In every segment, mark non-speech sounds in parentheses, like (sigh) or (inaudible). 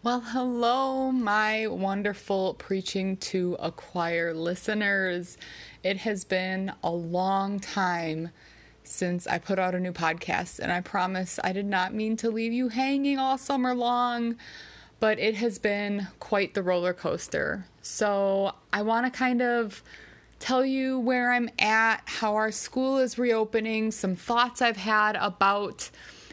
Well, hello, my wonderful Preaching to Acquire listeners. It has been a long time since I put out a new podcast, and I promise I did not mean to leave you hanging all summer long, but it has been quite the roller coaster. So, I want to kind of tell you where I'm at, how our school is reopening, some thoughts I've had about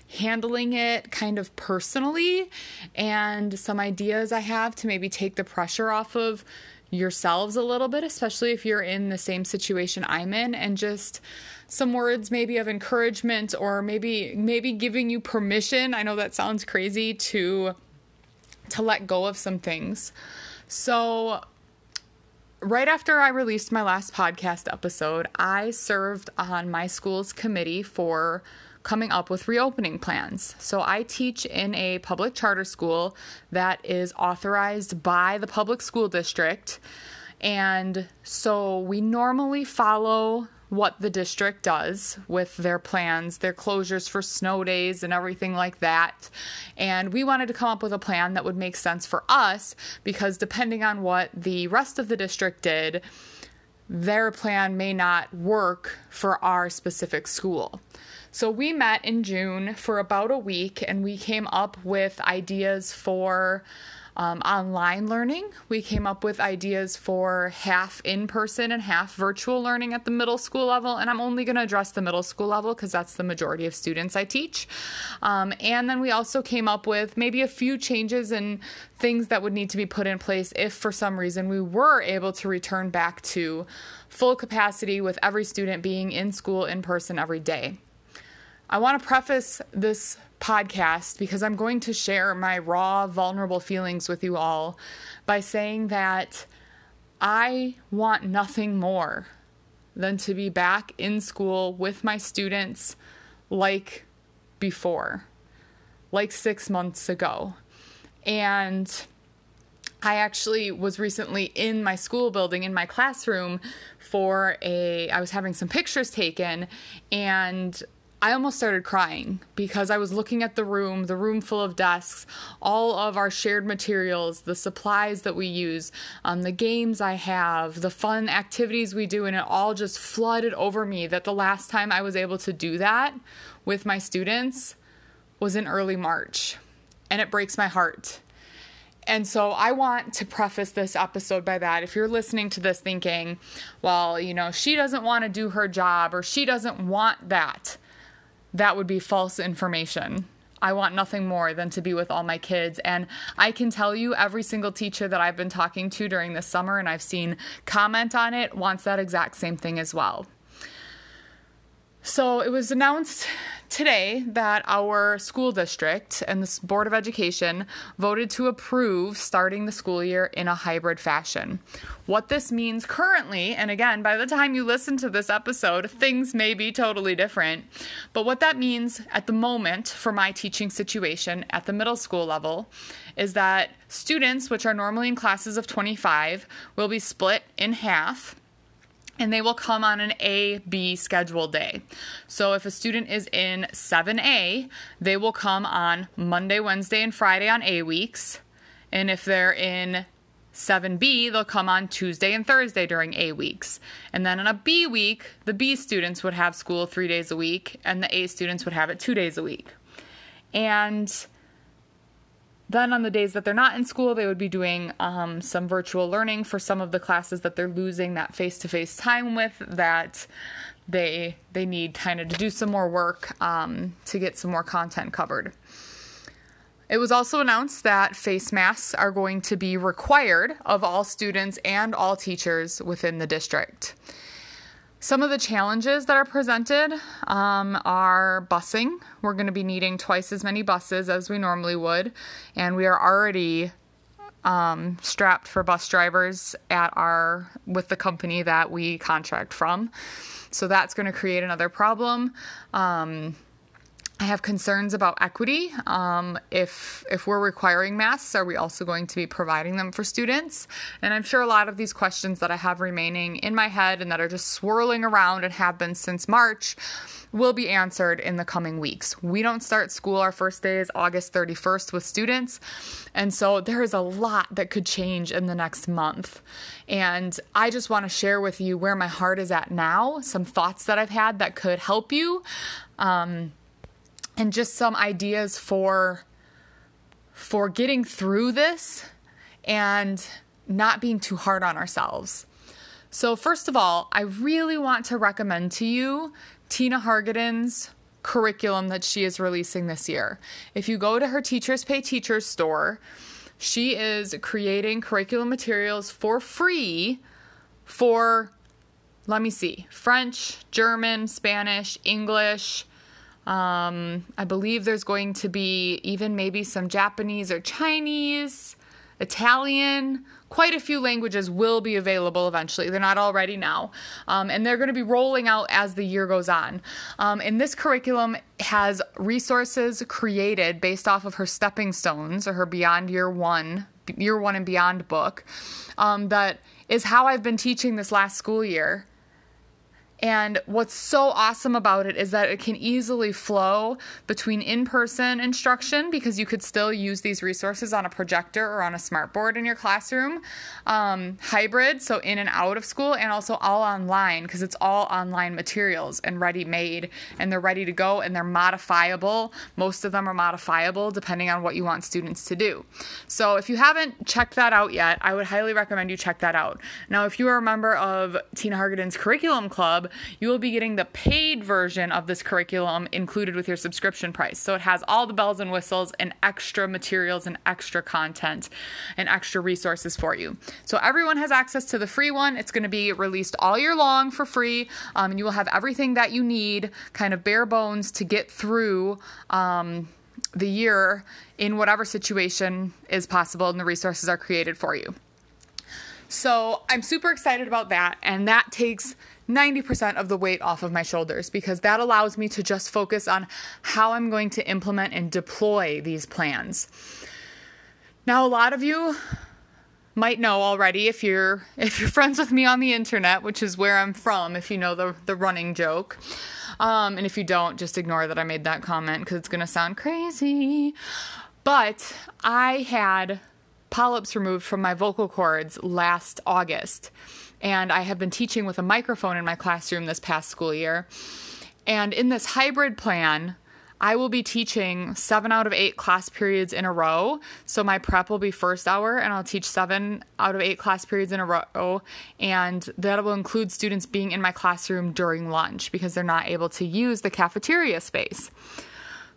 handling it kind of personally and some ideas I have to maybe take the pressure off of yourselves a little bit, especially if you're in the same situation I'm in, and just some words maybe of encouragement or maybe maybe giving you permission. I know that sounds crazy to to let go of some things. So right after I released my last podcast episode, I served on my school's committee for coming up with reopening plans. So I teach in a public charter school that is authorized by the public school district. And so we normally follow what the district does with their plans, their closures for snow days and everything like that. And we wanted to come up with a plan that would make sense for us because depending on what the rest of the district did, their plan may not work for our specific school. So we met in June for about a week and we came up with ideas for um, online learning. We came up with ideas for half in person and half virtual learning at the middle school level. And I'm only going to address the middle school level because that's the majority of students I teach. Um, and then we also came up with maybe a few changes and things that would need to be put in place if for some reason we were able to return back to full capacity with every student being in school in person every day. I want to preface this podcast because I'm going to share my raw, vulnerable feelings with you all by saying that I want nothing more than to be back in school with my students like before, like six months ago. And I actually was recently in my school building in my classroom for a I was having some pictures taken and I almost started crying because I was looking at the room, the room full of desks, all of our shared materials, the supplies that we use, um, the games I have, the fun activities we do, and it all just flooded over me that the last time I was able to do that with my students was in early March. And it breaks my heart. And so I want to preface this episode by that. If you're listening to this thinking, well, you know, she doesn't want to do her job or she doesn't want that that would be false information. I want nothing more than to be with all my kids. And I can tell you, every single teacher that I've been talking to during the summer and I've seen comment on it wants that exact same thing as well. So it was announced today that our school district and the Board of Education voted to approve starting the school year in a hybrid fashion. What this means currently, and again, by the time you listen to this episode, things may be totally different, but what that means at the moment for my teaching situation at the middle school level is that students, which are normally in classes of 25, will be split in half and they will come on an A B schedule day. So if a student is in 7A, they will come on Monday, Wednesday, and Friday on A weeks. And if they're in 7B, they'll come on Tuesday and Thursday during A weeks. And then on a B week, the B students would have school three days a week, and the A students would have it two days a week. And then, on the days that they're not in school, they would be doing um, some virtual learning for some of the classes that they're losing that face to face time with that they they need kind of to do some more work um, to get some more content covered. It was also announced that face masks are going to be required of all students and all teachers within the district. Some of the challenges that are presented um, are busing. We're going to be needing twice as many buses as we normally would, and we are already um, strapped for bus drivers at our with the company that we contract from. So that's going to create another problem. Um, I have concerns about equity. Um, if if we're requiring masks, are we also going to be providing them for students? And I'm sure a lot of these questions that I have remaining in my head and that are just swirling around and have been since March will be answered in the coming weeks. We don't start school. Our first day is August 31st with students. And so there is a lot that could change in the next month. And I just want to share with you where my heart is at now, some thoughts that I've had that could help you. Um, and just some ideas for for getting through this and not being too hard on ourselves. So, first of all, I really want to recommend to you Tina Hargaden's curriculum that she is releasing this year. If you go to her Teachers Pay Teachers store, she is creating curriculum materials for free for, let me see, French, German, Spanish, English, um, I believe there's going to be even maybe some Japanese or Chinese, Italian. Quite a few languages will be available eventually. They're not already now. Um, and they're going to be rolling out as the year goes on. Um, and this curriculum has resources created based off of her stepping stones or her Beyond Year One, Year One and Beyond book um, that is how I've been teaching this last school year and what's so awesome about it is that it can easily flow between in person instruction because you could still use these resources on a projector or on a smartboard in your classroom, um, hybrid, so in and out of school, and also all online because it's all online materials and ready made and they're ready to go and they're modifiable. Most of them are modifiable depending on what you want students to do. So if you haven't checked that out yet, I would highly recommend you check that out. Now, if you are a member of Tina Hargaden's Curriculum Club, you will be getting the paid version of this curriculum included with your subscription price. So it has all the bells and whistles and extra materials and extra content and extra resources for you. So everyone has access to the free one. It's going to be released all year long for free. Um, and you will have everything that you need, kind of bare bones, to get through. Um, the year in whatever situation is possible and the resources are created for you. So I'm super excited about that, and that takes 90% of the weight off of my shoulders because that allows me to just focus on how I'm going to implement and deploy these plans. Now, a lot of you might know already if you're if you're (laughs) friends with me on the internet, which is where I'm from, if you know the the running joke. Um, and if you don't, just ignore that I made that comment because it's gonna sound crazy. But I had polyps removed from my vocal cords last August and I have been teaching with a microphone in my classroom this past school year. And in this hybrid plan, I will be teaching seven out of eight class periods in a row. So my prep will be first hour, and I'll teach seven out of eight class periods in a row. And that will include students being in my classroom during lunch because they're not able to use the cafeteria space.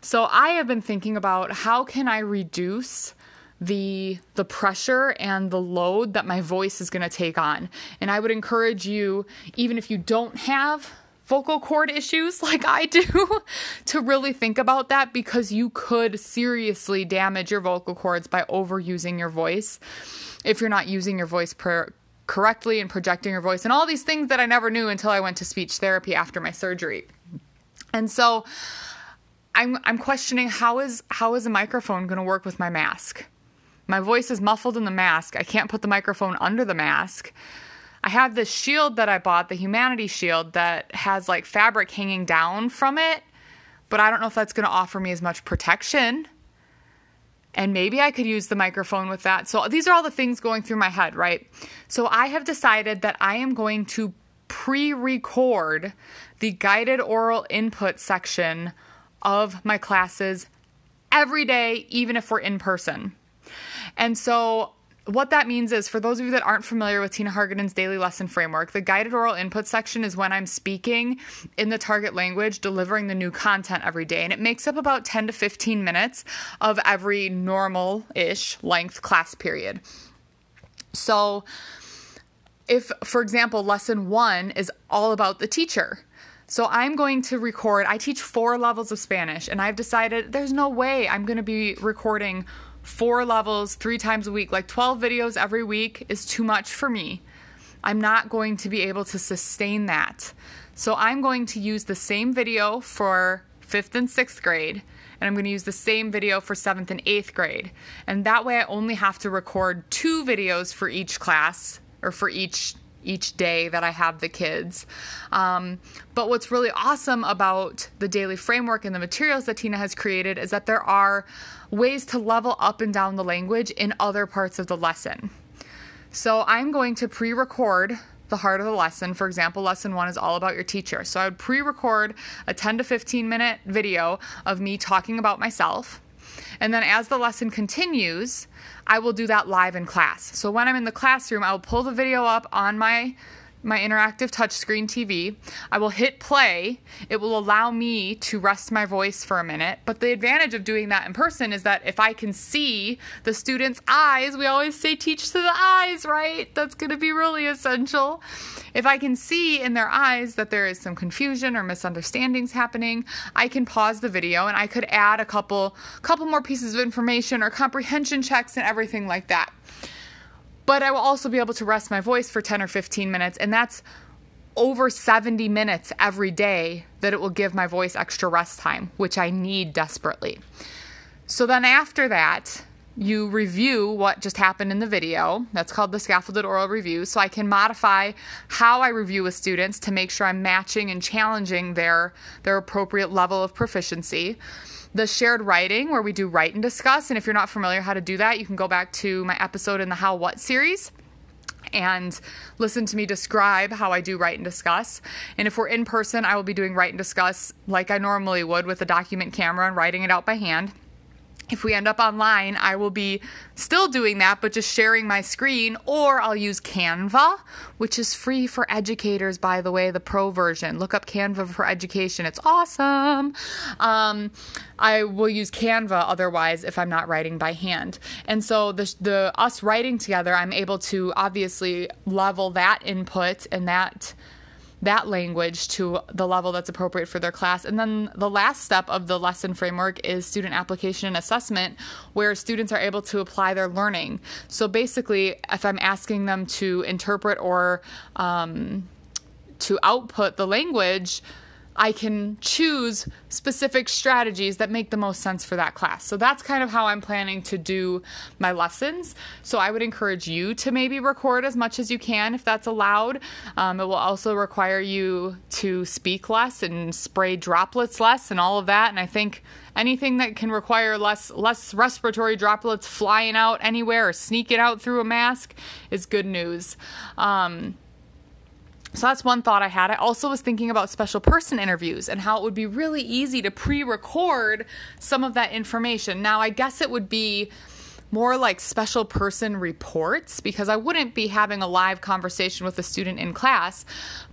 So I have been thinking about how can I reduce the the pressure and the load that my voice is going to take on. And I would encourage you even if you don't have vocal cord issues (laughs) like I do to really think about that because you could seriously damage your vocal cords by overusing your voice if you're not using your voice correctly and projecting your voice and all these things that I never knew until I went to speech therapy after my surgery. And so I'm I'm questioning how is how is a microphone going to work with my mask? My voice is muffled in the mask. I can't put the microphone under the mask. I have this shield that I bought, the Humanity Shield, that has like fabric hanging down from it, but I don't know if that's going to offer me as much protection. And maybe I could use the microphone with that. So these are all the things going through my head, right? So I have decided that I am going to pre record the guided oral input section of my classes every day, even if we're in person. And so what that means is for those of you that aren't familiar with Tina Hargaden's daily lesson framework, the guided oral input section is when I'm speaking in the target language, delivering the new content every day. And it makes up about 10 to 15 minutes of every normal ish length class period. So, if, for example, lesson one is all about the teacher, so I'm going to record, I teach four levels of Spanish, and I've decided there's no way I'm going to be recording four levels three times a week, like 12 videos every week, is too much for me. I'm not going to be able to sustain that. So I'm going to use the same video for fifth and sixth grade, and I'm going to use the same video for seventh and eighth grade. And that way I only have to record two videos for each class or for each each day that I have the kids. Um, but what's really awesome about the daily framework and the materials that Tina has created is that there are ways to level up and down the language in other parts of the lesson. So I'm going to pre record the heart of the lesson. For example, lesson one is all about your teacher. So I would pre record a 10 to 15 minute video of me talking about myself. And then as the lesson continues, I will do that live in class. So when I'm in the classroom, I will pull the video up on my my interactive touchscreen TV. I will hit play. It will allow me to rest my voice for a minute. But the advantage of doing that in person is that if I can see the students' eyes, we always say teach to the eyes, right? That's going to be really essential. If I can see in their eyes that there is some confusion or misunderstandings happening, I can pause the video and I could add a couple couple more pieces of information or comprehension checks and everything like that but I will also be able to rest my voice for 10 or 15 minutes, and that's over 70 minutes every day that it will give my voice extra rest time, which I need desperately. So then after that, you review what just happened in the video. That's called the scaffolded oral review. So I can modify how I review with students to make sure I'm matching and challenging their their appropriate level of proficiency the shared writing where we do write and discuss. And if you're not familiar how to do that, you can go back to my episode in the How What series and listen to me describe how I do write and discuss. And if we're in person, I will be doing write and discuss like I normally would with a document camera and writing it out by hand if we end up online, I will be still doing that, but just sharing my screen, or I'll use Canva, which is free for educators, by the way, the pro version. Look up Canva for education, it's awesome. Um, I will use Canva otherwise if I'm not writing by hand. And so the, the us writing together, I'm able to obviously level that input and that that language to the level that's appropriate for their class. And then the last step of the lesson framework is student application and assessment, where students are able to apply their learning. So basically, if I'm asking them to interpret or um, to output the language, I can choose specific strategies that make the most sense for that class. So that's kind of how I'm planning to do my lessons. So I would encourage you to maybe record as much as you can if that's allowed. Um, it will also require you to speak less and spray droplets less and all of that. And I think anything that can require less less respiratory droplets flying out anywhere or sneaking out through a mask is good news. Um, so that's one thought I had. I also was thinking about special person interviews and how it would be really easy to pre record some of that information. Now, I guess it would be more like special person reports because I wouldn't be having a live conversation with a student in class.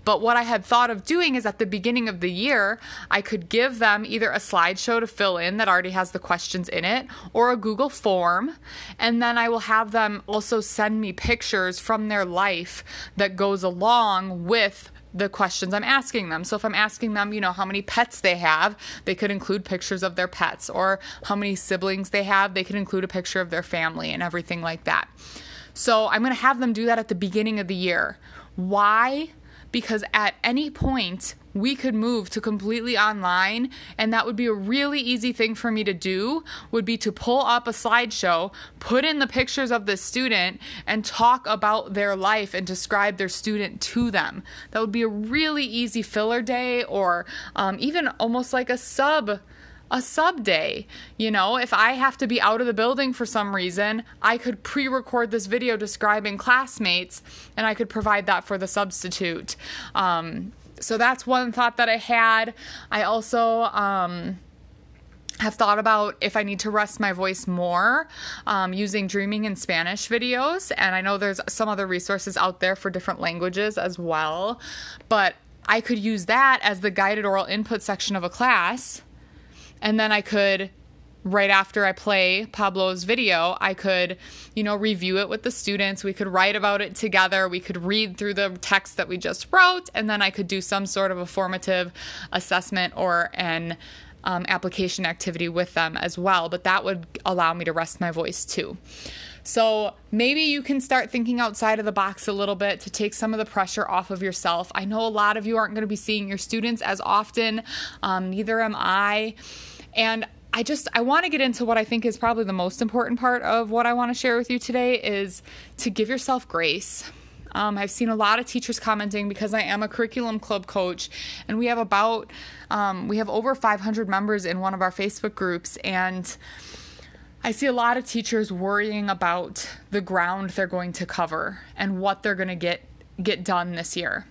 But what I had thought of doing is at the beginning of the year, I could give them either a slideshow to fill in that already has the questions in it or a Google form. And then I will have them also send me pictures from their life that goes along with the questions I'm asking them. So if I'm asking them, you know, how many pets they have, they could include pictures of their pets, or how many siblings they have, they could include a picture of their family and everything like that. So I'm going to have them do that at the beginning of the year. Why? Because at any point, we could move to completely online and that would be a really easy thing for me to do would be to pull up a slideshow put in the pictures of the student and talk about their life and describe their student to them that would be a really easy filler day or um, even almost like a sub a sub day. You know, if I have to be out of the building for some reason, I could pre record this video describing classmates and I could provide that for the substitute. Um, so that's one thought that I had. I also um, have thought about if I need to rest my voice more um, using Dreaming in Spanish videos. And I know there's some other resources out there for different languages as well. But I could use that as the guided oral input section of a class. And then I could right after I play Pablo's video, I could, you know, review it with the students. We could write about it together. We could read through the text that we just wrote, and then I could do some sort of a formative assessment or an um, application activity with them as well. But that would allow me to rest my voice too. So maybe you can start thinking outside of the box a little bit to take some of the pressure off of yourself. I know a lot of you aren't going to be seeing your students as often, um, neither am I. And I just I want to get into what I think is probably the most important part of what I want to share with you today is to give yourself grace. Um, I've seen a lot of teachers commenting because I am a curriculum club coach, and we have about um, we have over 500 members in one of our Facebook groups, and I see a lot of teachers worrying about the ground they're going to cover and what they're going to get get done this year.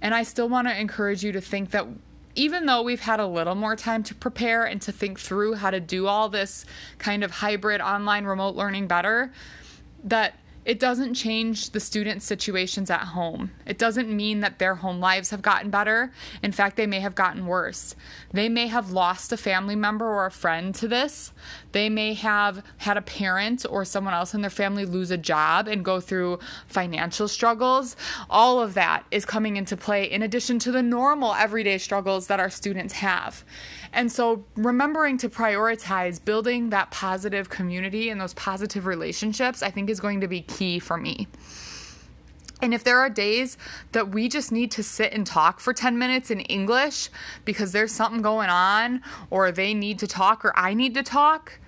And I still want to encourage you to think that even though we've had a little more time to prepare and to think through how to do all this kind of hybrid online remote learning better, that it doesn't change the students' situations at home. It doesn't mean that their home lives have gotten better. In fact, they may have gotten worse. They may have lost a family member or a friend to this. They may have had a parent or someone else in their family lose a job and go through financial struggles. All of that is coming into play in addition to the normal everyday struggles that our students have. And so, remembering to prioritize building that positive community and those positive relationships, I think is going to be key for me. And if there are days that we just need to sit and talk for 10 minutes in English because there's something going on, or they need to talk, or I need to talk,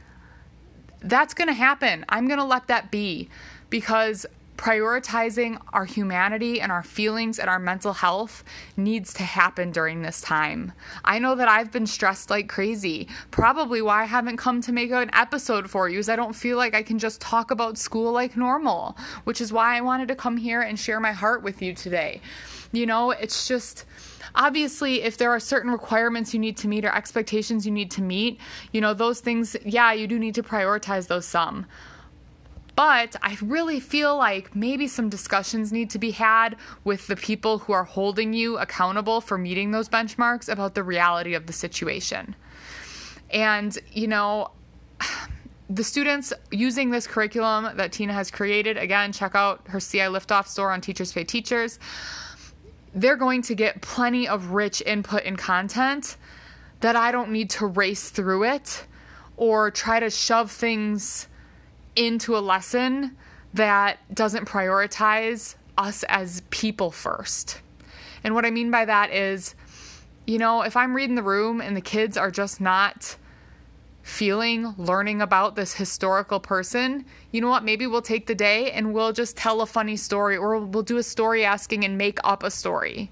that's going to happen. I'm going to let that be because prioritizing our humanity and our feelings and our mental health needs to happen during this time. I know that I've been stressed like crazy. Probably why I haven't come to make an episode for you is I don't feel like I can just talk about school like normal, which is why I wanted to come here and share my heart with you today. You know, it's just obviously if there are certain requirements you need to meet or expectations you need to meet, you know, those things, yeah, you do need to prioritize those some. But I really feel like maybe some discussions need to be had with the people who are holding you accountable for meeting those benchmarks about the reality of the situation. And, you know, (sighs) the students using this curriculum that Tina has created, again, check out her CI Liftoff store on Teachers Pay Teachers. They're going to get plenty of rich input and content that I don't need to race through it or try to shove things into a lesson that doesn't prioritize us as people first. And what I mean by that is, you know, if I'm reading the room and the kids are just not feeling, learning about this historical person, you know what? Maybe we'll take the day and we'll just tell a funny story or we'll do a story asking and make up a story.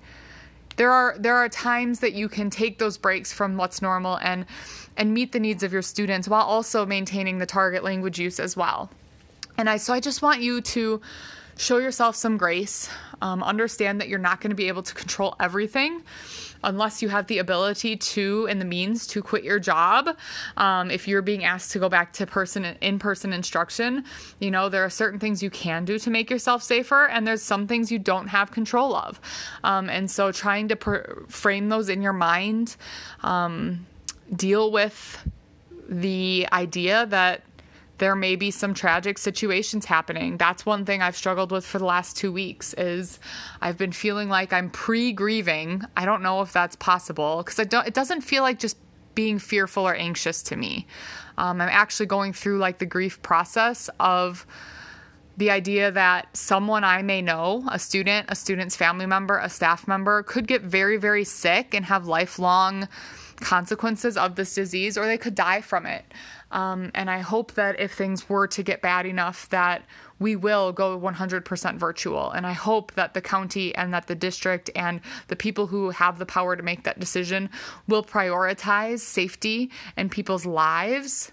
There are there are times that you can take those breaks from what's normal and and meet the needs of your students while also maintaining the target language use as well. And I so I just want you to show yourself some grace. Um, understand that you're not going to be able to control everything unless you have the ability to and the means to quit your job. Um, if you're being asked to go back to person in person instruction, you know there are certain things you can do to make yourself safer, and there's some things you don't have control of. Um, and so, trying to per- frame those in your mind, um, deal with the idea that there may be some tragic situations happening. That's one thing I've struggled with for the last 2 weeks is I've been feeling like I'm pre-grieving. I don't know if that's possible cuz it doesn't feel like just being fearful or anxious to me. Um, I'm actually going through like the grief process of the idea that someone I may know, a student, a student's family member, a staff member, could get very, very sick and have lifelong consequences of this disease, or they could die from it. Um, and I hope that if things were to get bad enough, that we will go 100% virtual. And I hope that the county and that the district and the people who have the power to make that decision will prioritize safety and people's lives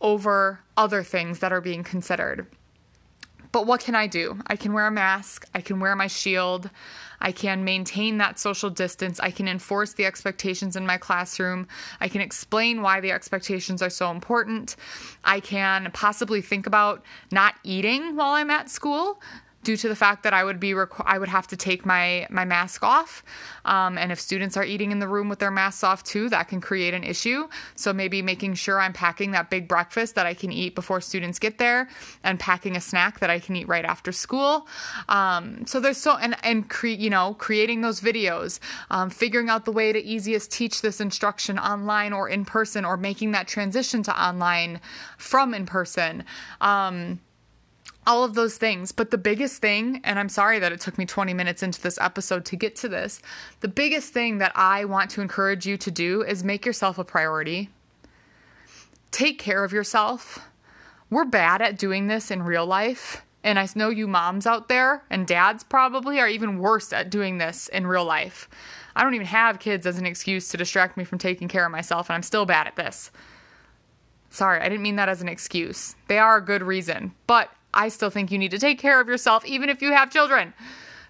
over other things that are being considered. But what can I do? I can wear a mask, I can wear my shield, I can maintain that social distance, I can enforce the expectations in my classroom, I can explain why the expectations are so important, I can possibly think about not eating while I'm at school due to the fact that I would be requ- I would have to take my my mask off. Um, and if students are eating in the room with their masks off too, that can create an issue. So maybe making sure I'm packing that big breakfast that I can eat before students get there, and packing a snack that I can eat right after school. Um, so there's so and and cre- you know creating those videos, um, figuring out the way to easiest teach this instruction online or in person, or making that transition to online from in person. Um, all of those things. But the biggest thing, and I'm sorry that it took me 20 minutes into this episode to get to this, the biggest thing that I want to encourage you to do is make yourself a priority. Take care of yourself. We're bad at doing this in real life. And I know you moms out there and dads probably are even worse at doing this in real life. I don't even have kids as an excuse to distract me from taking care of myself, and I'm still bad at this. Sorry, I didn't mean that as an excuse. They are a good reason, but I still think you need to take care of yourself, even if you have children.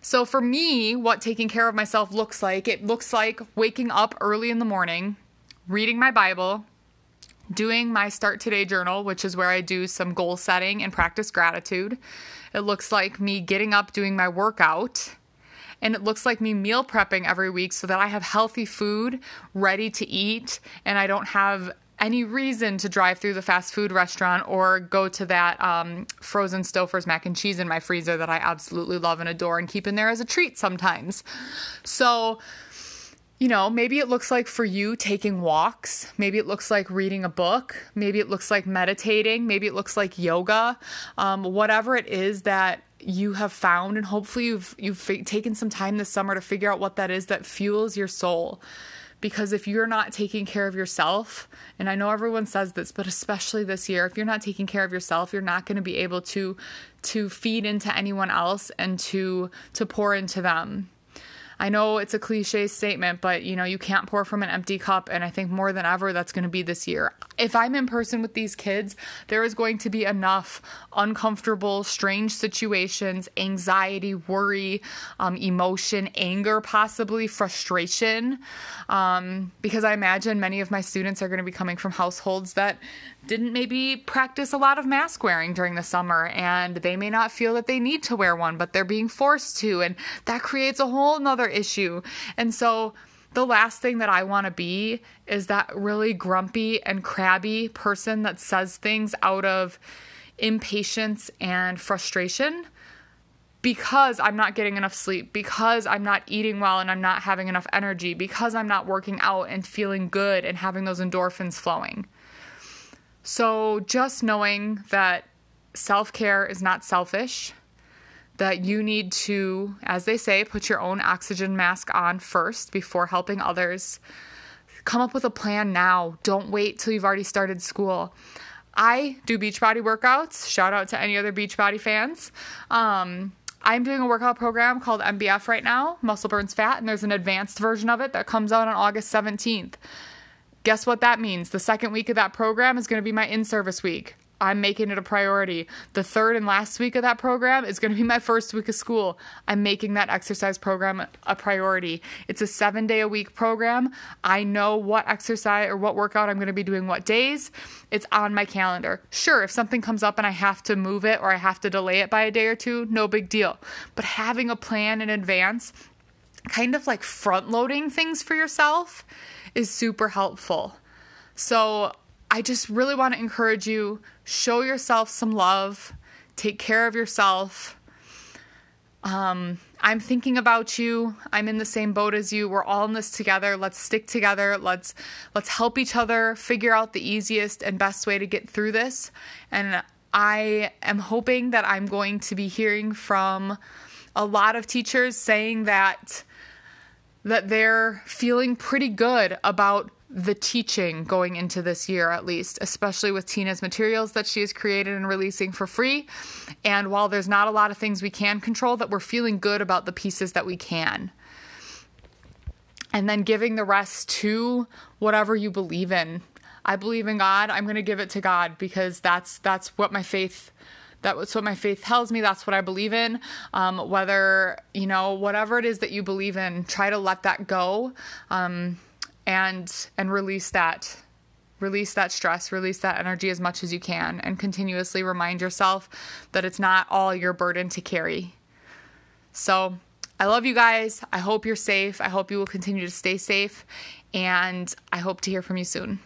So, for me, what taking care of myself looks like, it looks like waking up early in the morning, reading my Bible, doing my Start Today journal, which is where I do some goal setting and practice gratitude. It looks like me getting up, doing my workout. And it looks like me meal prepping every week so that I have healthy food ready to eat and I don't have any reason to drive through the fast food restaurant or go to that um, frozen Stouffer's mac and cheese in my freezer that I absolutely love and adore and keep in there as a treat sometimes. So, you know, maybe it looks like for you taking walks. Maybe it looks like reading a book. Maybe it looks like meditating. Maybe it looks like yoga. Um, whatever it is that you have found, and hopefully you've you've taken some time this summer to figure out what that is that fuels your soul because if you're not taking care of yourself and i know everyone says this but especially this year if you're not taking care of yourself you're not going to be able to to feed into anyone else and to to pour into them I know it's a cliche statement, but you know, you can't pour from an empty cup. And I think more than ever, that's going to be this year. If I'm in person with these kids, there is going to be enough uncomfortable, strange situations, anxiety, worry, um, emotion, anger, possibly frustration. Um, because I imagine many of my students are going to be coming from households that didn't maybe practice a lot of mask wearing during the summer and they may not feel that they need to wear one, but they're being forced to. And that creates a whole nother issue. And so, the last thing that I want to be is that really grumpy and crabby person that says things out of impatience and frustration because I'm not getting enough sleep, because I'm not eating well and I'm not having enough energy, because I'm not working out and feeling good and having those endorphins flowing. So, just knowing that self care is not selfish, that you need to, as they say, put your own oxygen mask on first before helping others. Come up with a plan now. Don't wait till you've already started school. I do Beachbody workouts. Shout out to any other Beachbody fans. Um, I'm doing a workout program called MBF right now, Muscle Burns Fat, and there's an advanced version of it that comes out on August 17th. Guess what that means? The second week of that program is going to be my in service week. I'm making it a priority. The third and last week of that program is going to be my first week of school. I'm making that exercise program a priority. It's a seven day a week program. I know what exercise or what workout I'm going to be doing what days. It's on my calendar. Sure, if something comes up and I have to move it or I have to delay it by a day or two, no big deal. But having a plan in advance, kind of like front loading things for yourself is super helpful. So I just really want to encourage you show yourself some love, take care of yourself. Um, I'm thinking about you. I'm in the same boat as you. We're all in this together. Let's stick together. Let's let's help each other figure out the easiest and best way to get through this. And I am hoping that I'm going to be hearing from a lot of teachers saying that that they're feeling pretty good about the teaching going into this year, at least, especially with Tina's materials that she has created and releasing for free. And while there's not a lot of things we can control, that we're feeling good about the pieces that we can. And then giving the rest to whatever you believe in. I believe in God. I'm going to give it to God because that's that's what my faith that's what my faith tells me. That's what I believe in. Um, whether, you know, whatever it is that you believe in, try to let that go um, and, and release that. Release that stress, release that energy as much as you can, and continuously remind yourself that it's not all your burden to carry. So, I love you guys. I hope you're safe. I hope you will continue to stay safe. And I hope to hear from you soon.